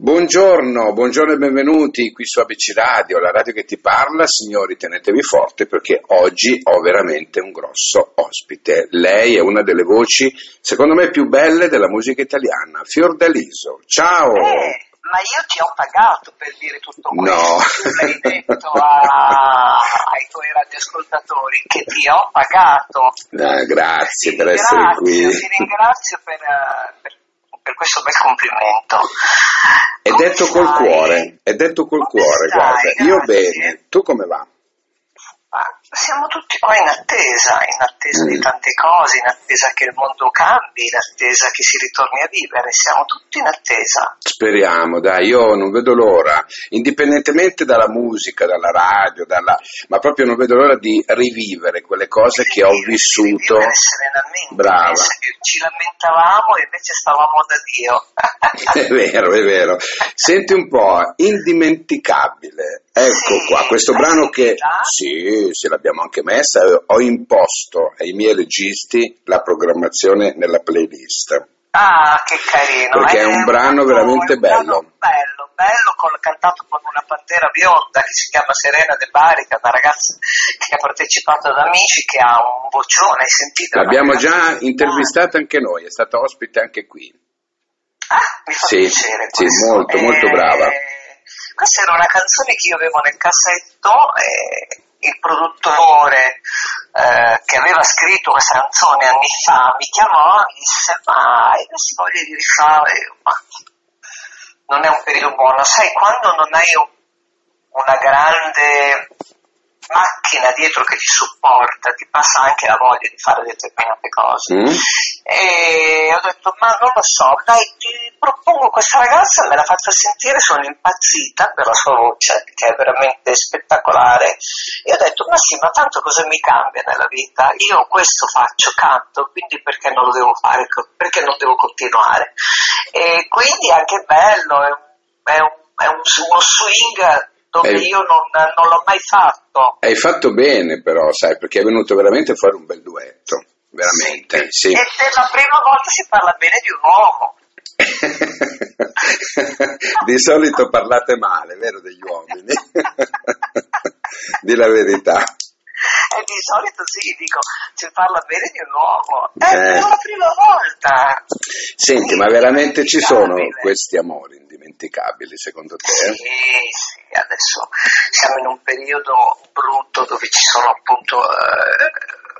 Buongiorno, buongiorno e benvenuti qui su ABC Radio, la radio che ti parla. Signori, tenetevi forte perché oggi ho veramente un grosso ospite. Lei è una delle voci, secondo me, più belle della musica italiana, Fiordaliso. Ciao! Eh, ma io ti ho pagato per dire tutto questo. No. L'hai detto a- ai tuoi radioascoltatori che ti ho pagato. Ah, grazie Ti per essere qui. Ti ringrazio per, eh, per- per questo bel complimento. È Come detto col stai? cuore, è detto col Come cuore, stai? guarda. Io Grazie. bene, tu come va? Ma siamo tutti qua in attesa, in attesa di Mm. tante cose, in attesa che il mondo cambi, in attesa che si ritorni a vivere. Siamo tutti in attesa. Speriamo, dai, io non vedo l'ora, indipendentemente dalla musica, dalla radio, dalla... ma proprio non vedo l'ora di rivivere quelle cose che ho Rivivere, vissuto. rivivere serenamente. Brava. Ci lamentavamo e invece stavamo da Dio. È vero, è vero. Senti un po', indimenticabile. Ecco Sì, qua, questo brano che sì, sì, l'abbiamo anche messa, ho imposto ai miei registi la programmazione nella playlist. Ah, che carino. Perché è un brano veramente è un brano bello. bello, bello, col- cantato con una pantera bionda che si chiama Serena De Bari, che è una ragazza che ha partecipato ad Amici, che ha un vocione, hai sentito? L'abbiamo già intervistata anche noi, è stata ospite anche qui. Ah, mi fa Sì, piacere sì, questo. molto, molto Eh, brava. Questa era una canzone che io avevo nel cassetto e il produttore eh, che aveva scritto questa canzone anni fa mi chiamò e disse ma hai questa voglia di rifare? Ma non è un periodo buono, sai quando non hai un- una grande macchina dietro che ti supporta, ti passa anche la voglia di fare determinate cose. Mm? E ho detto, ma non lo so, dai, ti propongo questa ragazza, me la faccio sentire, sono impazzita per la sua voce, che è veramente spettacolare. E ho detto, ma sì, ma tanto cosa mi cambia nella vita? Io questo faccio, canto, quindi perché non lo devo fare, perché non devo continuare? E quindi è anche bello, è, un- è un- è un- uno swing dove Eh. io non, non l'ho mai fatto. Hai fatto bene però, sai, perché è venuto veramente fuori un bel duetto, veramente, sì. E per la prima volta si parla bene di un uomo. Di solito parlate male, vero, degli uomini? Di la verità. E di solito sì, dico, si parla bene di un uomo. È Eh. la prima volta. Senti, ma veramente ci sono questi amori indimenticabili secondo te? Sì, sì, adesso siamo in un periodo brutto dove ci sono appunto eh,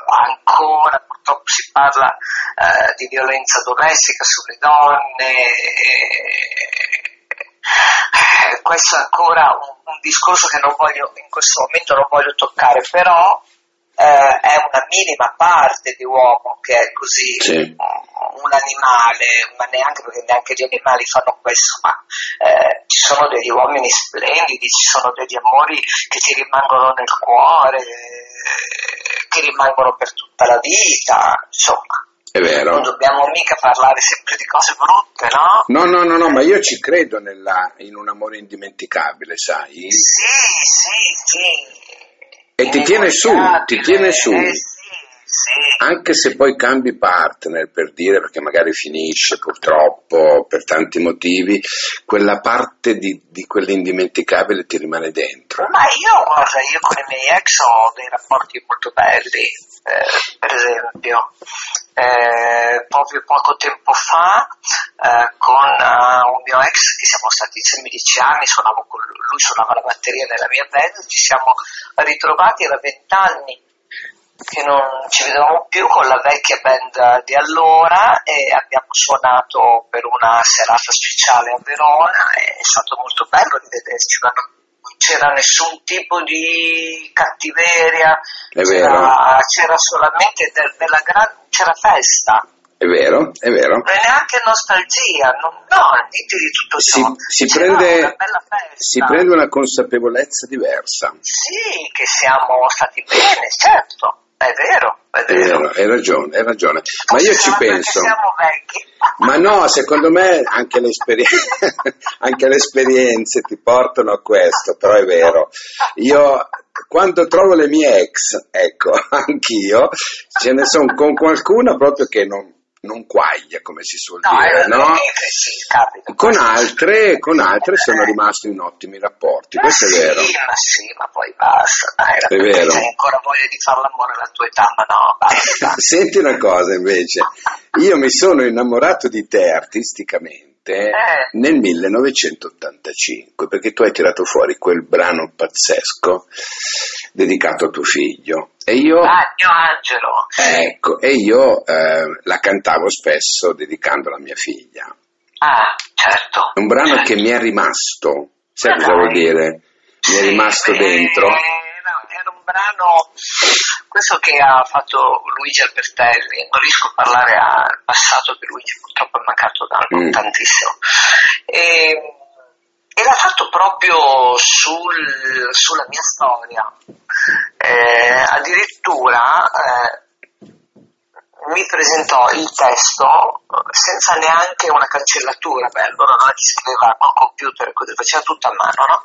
ancora purtroppo si parla eh, di violenza domestica sulle donne. eh, questo è ancora un, un discorso che non voglio, in questo momento non voglio toccare, però eh, è una minima parte di uomo che è così Sì. un- un animale, ma neanche perché neanche gli animali fanno questo, ma eh, ci sono degli uomini splendidi, ci sono degli amori che ti rimangono nel cuore, eh, che rimangono per tutta la vita, insomma. È Non vero? dobbiamo mica parlare sempre di cose brutte, no? No, no, no, no, ma io ci credo nella- in un amore indimenticabile, sai? Sì, sì, sì. E ti tiene su, ti tiene su. Eh, sì, sì. Anche se poi cambi partner per dire, perché magari finisce purtroppo per tanti motivi, quella parte di, di quell'indimenticabile ti rimane dentro. Ma io, guarda, io con i miei ex ho dei rapporti molto belli, eh, per esempio, eh, proprio poco tempo fa eh, con eh, un mio ex che siamo stati insieme dieci anni, suonavo con lui, suonava la batteria nella mia band, ci siamo ritrovati, era vent'anni che non ci vedevamo più con la vecchia band di allora e abbiamo suonato per una serata speciale a Verona è stato molto bello rivederci, non c'era nessun tipo di cattiveria, c'era, c'era solamente del- della gran, c'era festa, È vero, è vero. è neanche nostalgia, non- no, niente di tutto Si, ciò. si C'era prende, si prende una consapevolezza diversa. Sì, che siamo stati bene, certo, è vero, vero. hai ragione, hai ragione. Ma io ci penso. Ma no, secondo me anche le, esperi- anche le esperienze ti portano a questo, però è vero. Io quando trovo le mie ex, ecco, anch'io, ce ne sono con qualcuna proprio che non, non quaglia, come si suol No, dire, eh, no? sì, capita. Con altre, con altre sono rimasto in ottimi rapporti, Ma questo è sì, vero. Ma sì, ma poi basta. Dai, È vero. Hai ancora voglia di fare l'amore alla tua età, ma no, basta. Senti una cosa invece, io mi sono innamorato di te artisticamente Eh. nel 1985 perché tu hai tirato fuori quel brano pazzesco dedicato a tuo figlio e io, Ah, mio angelo. ecco, e io eh, la cantavo spesso dedicandola a mia figlia. Ah, certo. È un brano che mi è rimasto, sai cosa vuol dire? Mi è rimasto beh, dentro. Brano, questo che ha fatto Luigi Albertelli, non riesco a parlare al passato che Luigi purtroppo è mancato da Mm. tantissimo. E, e l'ha fatto proprio sul- sulla mia storia. Eh, addirittura eh, mi presentò il testo eh, senza neanche una cancellatura, beh, allora non è che scriveva col computer, faceva tutto a mano, no?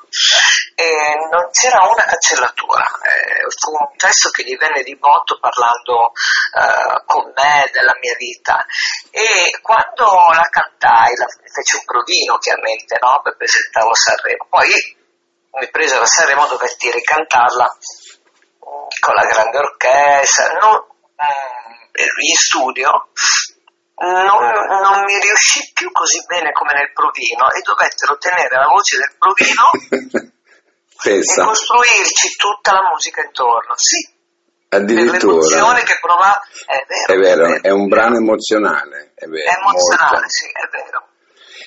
E non c'era una cancellatura, eh, fu un testo che gli venne di botto parlando eh, con me della mia vita e quando la cantai, la, fece un provino chiaramente, no? Per presentavo Sanremo, poi mi presero a Sanremo, dovetti ricantarla mm, con la grande orchestra, non, mm, in studio, non, non mi riuscì più così bene come nel provino e dovettero tenere la voce del provino e costruirci tutta la musica intorno. Sì, addirittura. che provava, è vero. È vero, è un brano emozionale, è vero. È emozionale, molto. sì, è vero.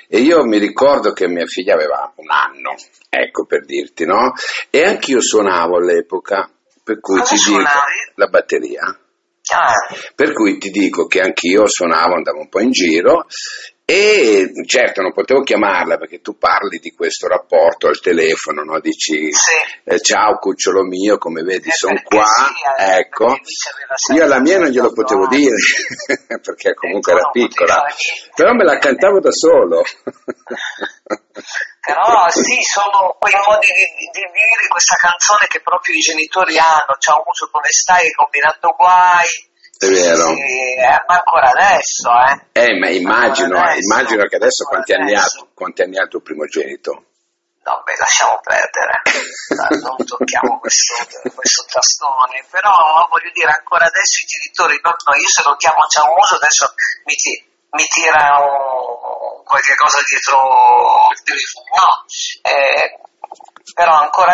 E io mi ricordo che mia figlia aveva un anno, ecco per dirti, no? E anch'io suonavo all'epoca, per cui Cosa ti dico suonavi? la batteria. Per cui ti dico che anch'io suonavo, andavo un po' in giro e certo non potevo chiamarla perché tu parli di questo rapporto al telefono, no? Dici sì. eh, ciao cucciolo mio, come vedi Eh, sono qua, sì, eh, ecco. Io alla mia non glielo 18 potevo anni. dire perché comunque tu era piccola, però me la cantavo da solo. Però sì, sono quei modi di, di dire questa canzone che proprio i genitori hanno. Ciao Muso, come stai? Hai combinato guai. È vero. Eh, ma ancora adesso, eh. Eh, ma immagino, Ancora adesso, immagino che adesso quanti anni, ha, quanti anni ha il tuo primogenito? No, beh, lasciamo perdere, non tocchiamo questo, questo tastone, però voglio dire, ancora adesso i genitori, no, no, io se lo chiamo Ciamuso adesso mi, ti- mi tira un- qualche cosa dietro il telefono, no, Eh, però ancora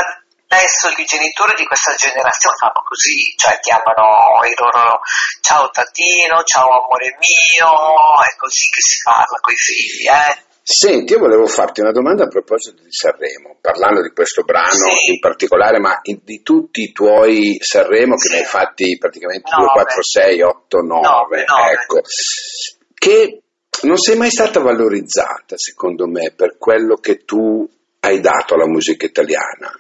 adesso i genitori di questa generazione fanno così, cioè chiamano i loro ciao tatino, ciao amore mio, è così che si parla con i figli, eh. Senti, io volevo farti una domanda a proposito di Sanremo, parlando di questo brano Sì. in particolare, ma di tutti i tuoi Sanremo che Sì. ne hai fatti praticamente Nove. 2, 4, 6, 8, 9, Nove, nove. ecco, che non sei mai stata valorizzata, secondo me, per quello che tu hai dato alla musica italiana.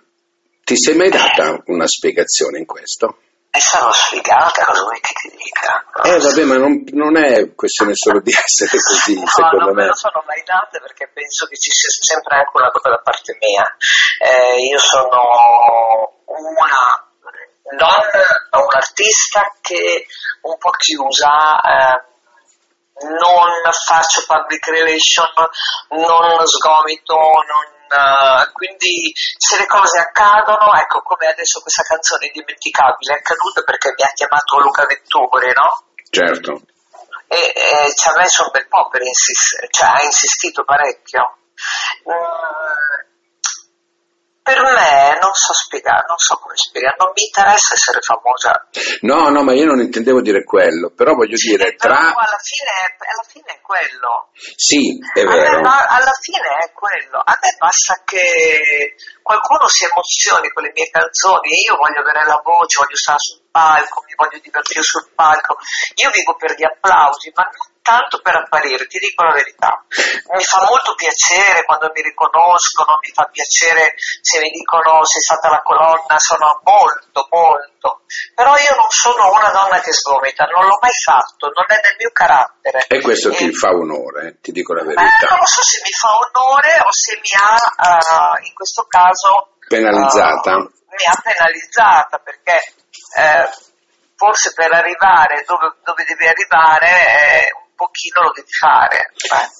Ti sei mai data una spiegazione in questo? E sarò sfigata, cosa vuoi che ti dica? Eh vabbè, ma non, non è questione solo di essere così, No, secondo non me me. lo sono mai date perché penso che ci sia sempre anche una cosa da parte mia. Eh, io sono una non un artista che un po' chiusa, eh, non faccio public relation, non sgomito, non, eh, quindi se le cose accadono, ecco come adesso questa canzone indimenticabile è accaduta perché mi ha chiamato Luca Venturi, no? Certo. e, e ci ha messo un bel po' per insistere, cioè ha insistito parecchio. Mm, per me non so spiegare, non so come spiegare, non mi interessa essere famosa. No, no, ma io non intendevo dire quello, però voglio dire, Però tra... alla fine, alla fine è quello. Sì, è vero. ba- alla fine è quello. A me basta che qualcuno si emozioni con le mie canzoni. Io voglio avere la voce, voglio stare sul palco, mi voglio divertire sul palco. Io vivo per gli applausi, ma non tanto per apparire, ti dico la verità. Mi fa molto piacere quando mi riconoscono, mi fa piacere se mi dicono sei stata la colonna, sono molto, molto. Però io non sono una donna che sgomita, non l'ho mai fatto, non è nel mio carattere. E questo ti E- fa onore, ti dico la eh, verità. non lo so se mi fa onore o se mi ha, eh, in questo caso, Penalizzata. eh, mi ha penalizzata perché eh, forse per arrivare dove, dove devi arrivare un pochino lo devi fare.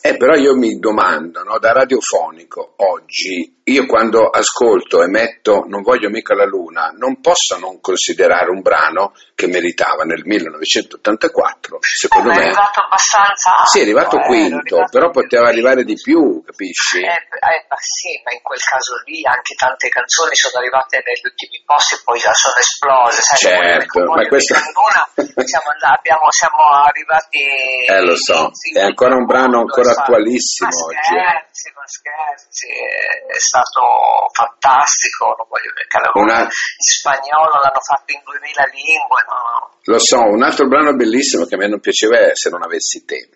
Eh, però io mi domando, no, da radiofonico oggi, io quando ascolto e metto Non voglio mica la luna, non posso non considerare un brano che meritava nel 1984, secondo eh, me. È arrivato abbastanza alto. Sì, è arrivato eh, quinto, arrivato però poteva arrivare di più, capisci? Eh, eh, ma sì, ma in quel caso lì anche tante canzoni sono arrivate negli ultimi posti e poi già sono esplose. Sai, Certo, ma Mica Luna, siamo, andati- abbiamo- siamo arrivati. Eh, lo so, è ancora un brano ancora attualissimo Ma oggi, eh. scherzi, ma scherzi, è, stato fantastico. Non voglio Luna. Una- In spagnolo l'hanno fatto in 2000 lingue, no? Lo so, un altro brano bellissimo che a me non piaceva è Se non avessi te.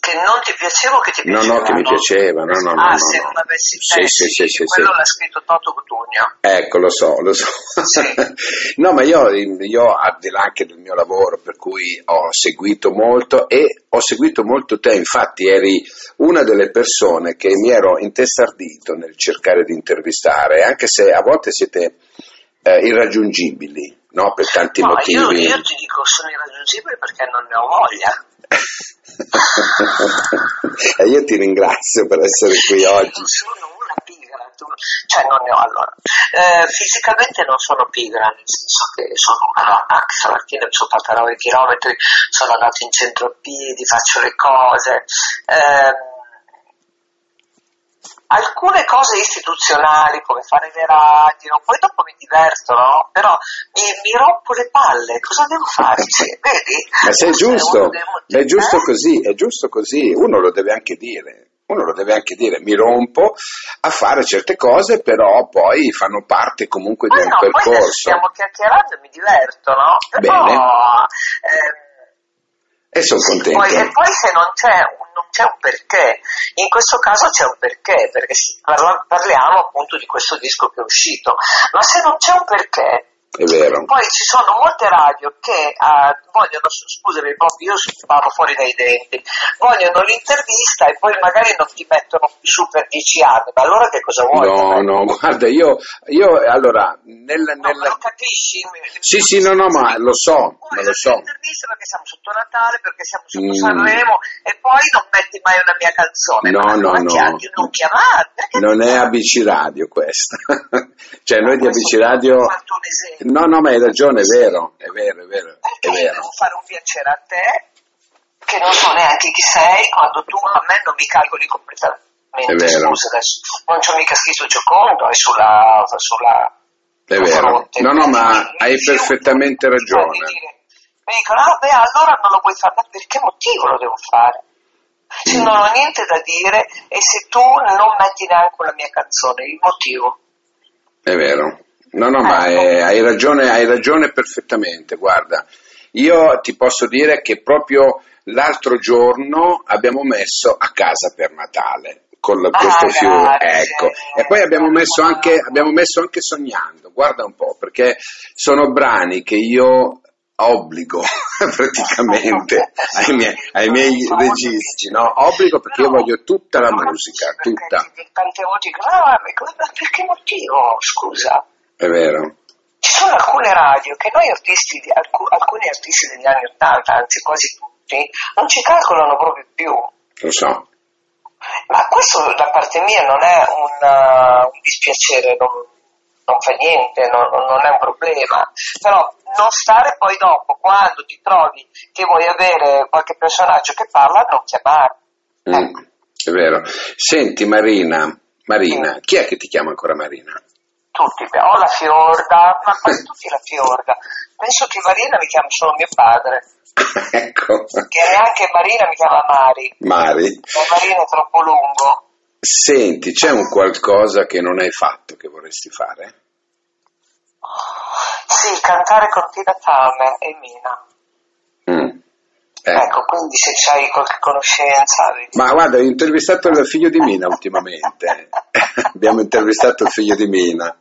Che non ti piaceva o che ti No, piaceva? no, che mi piaceva, no, no, no, Ah, no, se no. non avessi Sì, te, sì, sì, sì, quello sì. l'ha scritto Toto Cutugno. Ecco, lo so, lo so. Sì. no, ma io, io, al di là anche del mio lavoro, per cui ho seguito molto e ho seguito molto te, infatti eri una delle persone che mi ero intestardito nel cercare di intervistare, anche se a volte siete eh, irraggiungibili, no? Per tanti No, io, motivi. io ti dico sono irraggiungibile perché non ne ho voglia. E io ti ringrazio per essere qui oggi. Non sono una pigra, cioè non ne ho allora. Eh, fisicamente non sono pigra, nel senso che sono una donna, anche stamattina sono fatta 9 km, sono andato in centro piedi, faccio le cose. Ehm, alcune cose istituzionali come fare le radio, poi dopo mi diverto, no? Però mi, mi rompo le palle, cosa devo fare? Sì, vedi? Ma se è giusto, è giusto eh? così, è giusto così, uno lo deve anche dire. Uno lo deve anche dire, mi rompo a fare certe cose, però poi fanno parte comunque di Poi un no, poi percorso. stiamo chiacchierando e mi diverto, no? Però, Bene. ehm, E sono contento. poi- e poi se non c'è, un, non c'è un perché, in questo caso c'è un perché, perché parla- parliamo appunto di questo disco che è uscito, ma se non c'è un perché, È vero. poi ci sono molte radio che ah, vogliono, scusami, proprio io parlo fuori dai denti, vogliono l'intervista e poi magari non ti mettono su per dieci anni, ma allora che cosa vuoi? No, no, guarda, io, io allora, nel, No, nel- lo capisci? Sì, sì, no, no, ma lo so, ma lo so. tua intervista perché siamo sotto Natale, perché siamo sotto Mm. Sanremo e poi non metti mai una mia canzone. No, no, no. chiami- non chiamare. Non è? ABC Radio questa. cioè noi di ABC Radio... Ho fatto un esempio. No, no, ma hai ragione, è vero, è vero, è vero, è Perché io vero. devo fare un piacere a te, che non so neanche chi sei, quando tu a me non mi calcoli completamente. È vero. Scusa adesso, non c'ho mica scritto Giocondo, è sulla... sulla È vero. fronte. No, no, ma hai perfettamente di ragione. Mi dicono, ah beh, allora non lo puoi fare, ma per che motivo lo devo fare? Se Mm. non ho niente da dire e se tu non metti neanche la mia canzone, il motivo. È vero. No, no, ma è- hai ragione, hai ragione perfettamente. Guarda, io ti posso dire che proprio l'altro giorno abbiamo messo a casa per Natale con Ah, questo fiume, ecco. E poi abbiamo messo anche, abbiamo messo anche sognando. Guarda un po', perché sono brani che io obbligo praticamente ai miei, ai miei registi, no? Obbligo perché io voglio tutta la musica, tutta. Tante ma ma per che motivo? Scusa. È vero. Ci sono alcune radio che noi artisti, alcu- alcuni artisti degli anni Ottanta, anzi quasi tutti, non ci calcolano proprio più. Lo so. Ma questo da parte mia non è un, uh, un dispiacere, non, non fa niente, non, non è un problema. Però non stare poi dopo, quando ti trovi che vuoi avere qualche personaggio che parla, non chiamare. Mm, è vero. Senti Marina, Marina, chi è che ti chiama ancora Marina? Tutti, ho la Fiorda, ma quasi tutti la Fiorda. Penso che Marina mi chiama solo mio padre, ecco, che neanche Marina mi chiama Mari, Mari. ma Marina è troppo lungo. Senti, c'è un qualcosa che non hai fatto che vorresti fare? Sì, cantare con Tina Turner e Mina. Mm. Eh. Ecco, quindi se c'hai qualche conoscenza... Ma guarda, ho intervistato il figlio di Mina ultimamente. Abbiamo intervistato il figlio di Mina.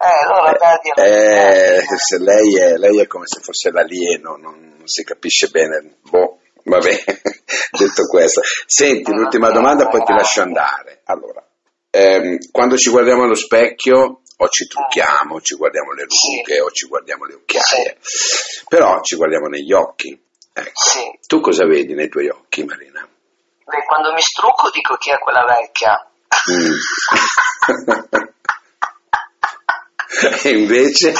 Eh, allora dai, Eh, se lei, è, lei è come se fosse l'alieno, non, non si capisce bene. Boh, vabbè, detto questo. Senti, l'ultima domanda, poi ti lascio andare. Allora, ehm, quando ci guardiamo allo specchio, o ci trucchiamo, o ci guardiamo le rughe, o ci guardiamo le occhiaie, però ci guardiamo negli occhi. Ecco. Sì. Tu cosa vedi nei tuoi occhi, Marina? Beh, quando mi strucco dico chi è quella vecchia. Mm. e invece? Eh,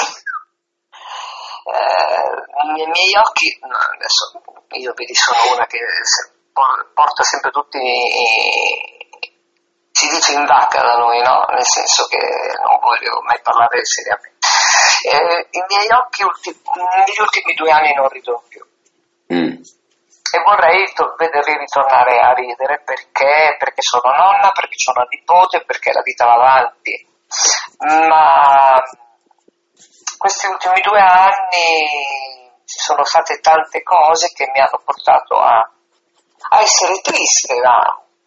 nei miei occhi, no, adesso io vedi sono una che porta sempre tutti si dice in vacca da noi, no? Nel senso che non voglio mai parlare seriamente. Eh, I miei occhi ulti- negli ultimi due anni non ridono più. Mm. E vorrei vederli ritornare a ridere perché, perché sono nonna, perché sono nipote, perché la vita va avanti. Ma questi ultimi due anni ci sono state tante cose che mi hanno portato a, a essere triste, ma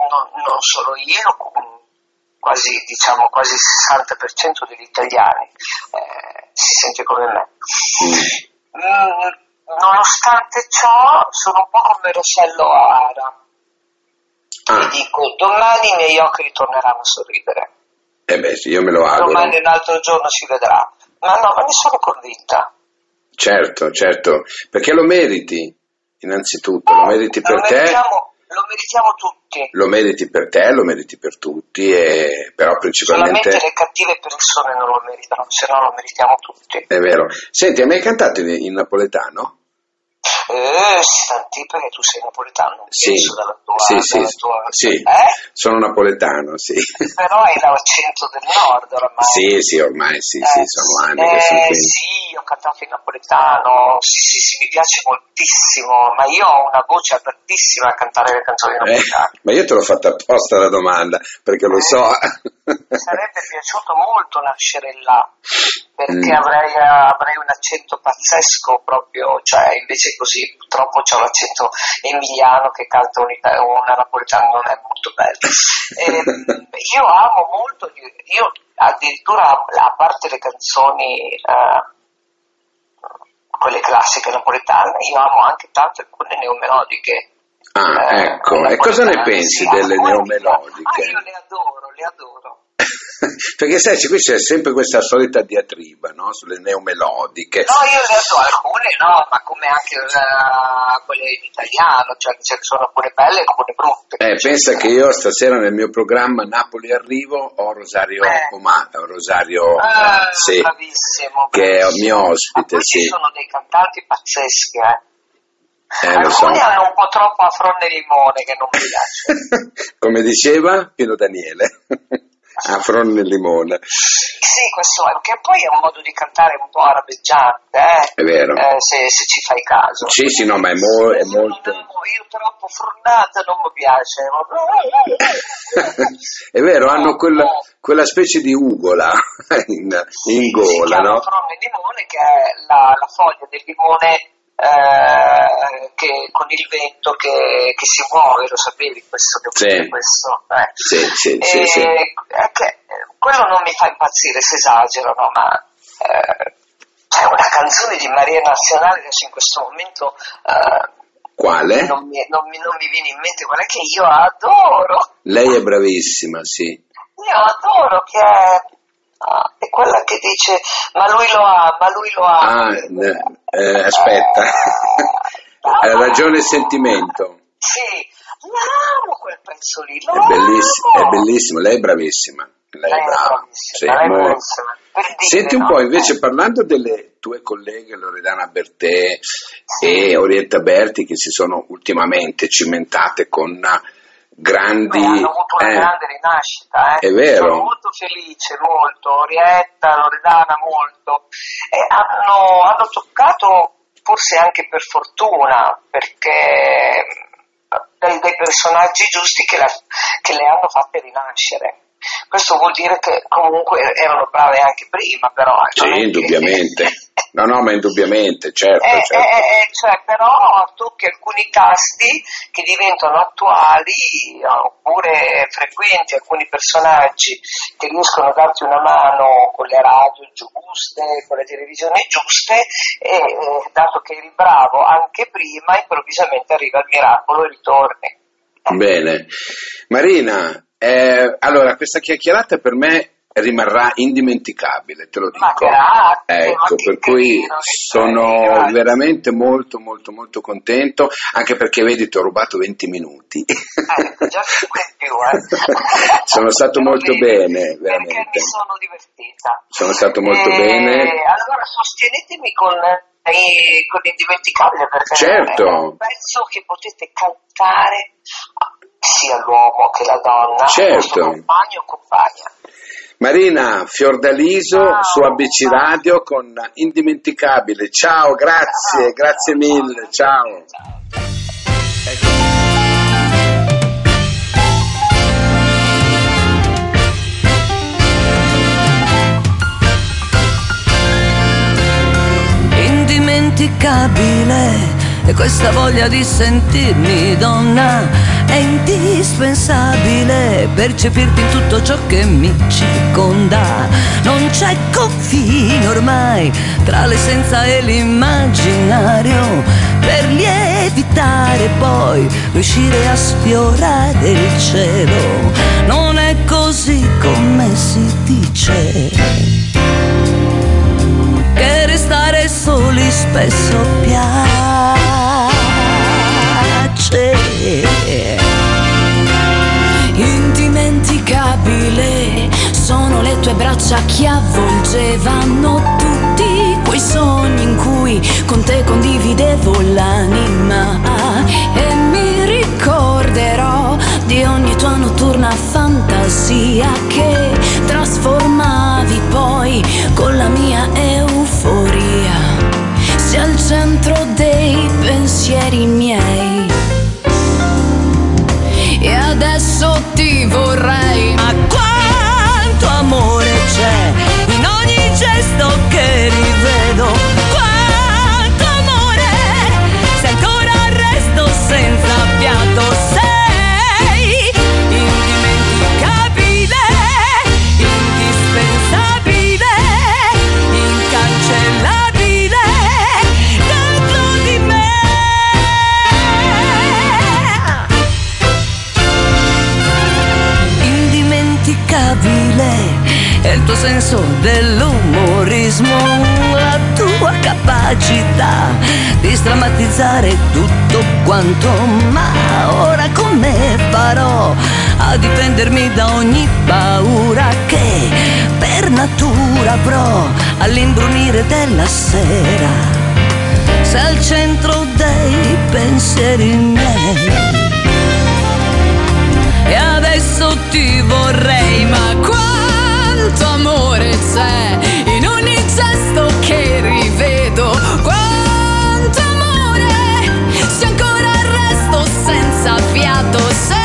non, non solo io, quasi, diciamo, quasi il 60% degli italiani eh, si sente come me. Mm, nonostante ciò, sono un po' come Rossello Ara. Ah. E dico, domani i miei occhi ritorneranno a sorridere. Eh beh, sì, io me lo auguro. Domani un altro giorno si vedrà. Ma no, ma ne sono convinta. Certo, certo, perché lo meriti, innanzitutto, lo meriti per lo te. Meritiamo, lo meritiamo tutti. Lo meriti per te, lo meriti per tutti, e, però principalmente... Solamente le cattive persone non lo meritano, se no lo meritiamo tutti. È vero. Senti, hai mai cantato in, in napoletano? Eh, senti, perché tu sei napoletano? Sì, dalla tua, sì, sì, tua... sì. Eh? sono napoletano, sì. Però hai l'accento del nord ormai. Sì, sì, ormai sì, eh, sì, sono anni eh, che sono qui. Sì, ho cantato in napoletano, sì, sì, sì, mi piace moltissimo, ma io ho una voce adattissima a cantare le canzoni napoletane. Eh, ma io te l'ho fatta apposta la domanda, perché lo so. Mi sarebbe piaciuto molto nascere là, perché mm. avrei, avrei un accento pazzesco proprio, cioè invece così purtroppo c'ho l'accento emiliano che canta una napoletana non è molto bello. E, ehm, io amo molto, io addirittura a parte le canzoni, eh, quelle classiche napoletane, io amo anche tanto alcune neomelodiche. Ah, eh, ecco, e cosa ne pensi delle neomelodiche? Ah, io le adoro, le adoro. Perché sai, qui c'è sempre questa solita diatriba no? sulle neomelodiche. No, io ne so alcune, no, ma come anche uh, quelle in italiano, cioè che sono alcune belle e alcune brutte. Eh, pensa che io stasera nel mio programma Napoli Arrivo ho Rosario eh. Omata, Rosario eh, sì, bravissimo, che è il mio ospite. Ma sì. ci sono dei cantanti pazzeschi, eh. Eh, Alcuni so. hanno un po' troppo afronne limone che non mi piace. Come diceva Piero Daniele. Afron nel limone. Sì, questo è, che poi è un modo di cantare un po' arabeggiante, eh? È vero. Eh, se, se, ci fai caso. Sì, sì, no, ma è, mo- è molto... Io troppo fronnata non mi piace. è vero, hanno quella, quella specie di ugola in, in gola, no? Nel limone che è la, la foglia del limone eh, che, con il vento che, che, si muove, lo sapevi questo? Sì. questo eh. sì, sì, sì, sì. Che, quello non mi fa impazzire se esagero, no? ma eh, c'è una canzone di Maria Nazionale adesso in questo momento... Eh, Quale? Non mi, non, mi, non mi, viene in mente quella che io adoro. Lei è bravissima, sì. Io adoro che è Ah, è quella che dice ma lui lo ha, ma lui lo ha. Ah, eh, aspetta, ha ragione il sentimento. Sì, amo quel pezzo lì. È bellissimo, è bellissimo, lei è bravissima. Lei, lei è brava. Sì, lei è bravissima. Senti un po', invece parlando delle tue colleghe Loredana Bertè sì. e Orietta Berti che si sono ultimamente cimentate con grandi... Beh, hanno avuto una eh, grande rinascita, eh. È vero. Sono molto felice, molto, Orietta, Loredana molto. E hanno, hanno toccato, forse anche per fortuna, perché dei, dei personaggi giusti che, la, che le hanno fatte rinascere. Questo vuol dire che comunque erano brave anche prima, però. Sì, indubbiamente. No, no, ma indubbiamente, certo. Eh, certo. Eh, eh, cioè, però tocchi alcuni tasti che diventano attuali oppure frequenti, alcuni personaggi che riescono a darti una mano con le radio giuste, con le televisioni giuste e eh, dato che eri bravo anche prima, improvvisamente arriva il miracolo e ritorni. Bene. Marina, eh, allora, questa chiacchierata per me rimarrà indimenticabile, te lo dico. Grazie, ecco, ma per cui carino, sono grazie. veramente molto molto molto contento, anche perché vedi ti ho rubato 20 minuti. Eh, già più, eh. sono stato Però molto vedi, bene, Perché veramente. mi sono divertita. Sono stato molto E bene. Allora sostenetemi con, eh, con l'indimenticabile perché Certo. è un pezzo che potete cantare sia l'uomo che la donna, Certo. compagno o compagna. Marina Fiordaliso Ciao, su ABC ciao. Radio con Indimenticabile. Ciao, grazie, Ciao, grazie ciao, mille, ciao. ciao. indimenticabile e questa voglia di sentirmi donna è indispensabile percepirti in tutto ciò che mi circonda. Non c'è confine ormai tra l'essenza e l'immaginario per lievitare poi riuscire a sfiorare il cielo. Non è così come si dice che restare soli spesso piace. Indimenticabile sono le tue braccia che avvolgevano tutti quei sogni in cui con te condividevo l'anima. E mi ricorderò di ogni tua notturna fantasia è il tuo senso dell'umorismo, la tua capacità di strammatizzare tutto quanto, ma ora come farò a difendermi da ogni paura che per natura avrò all'imbrunire della sera? Sei al centro dei pensieri miei e adesso ti vorrei, ma quanto amore c'è in ogni gesto che rivedo. Quanto amore, se ancora resto senza fiato. Se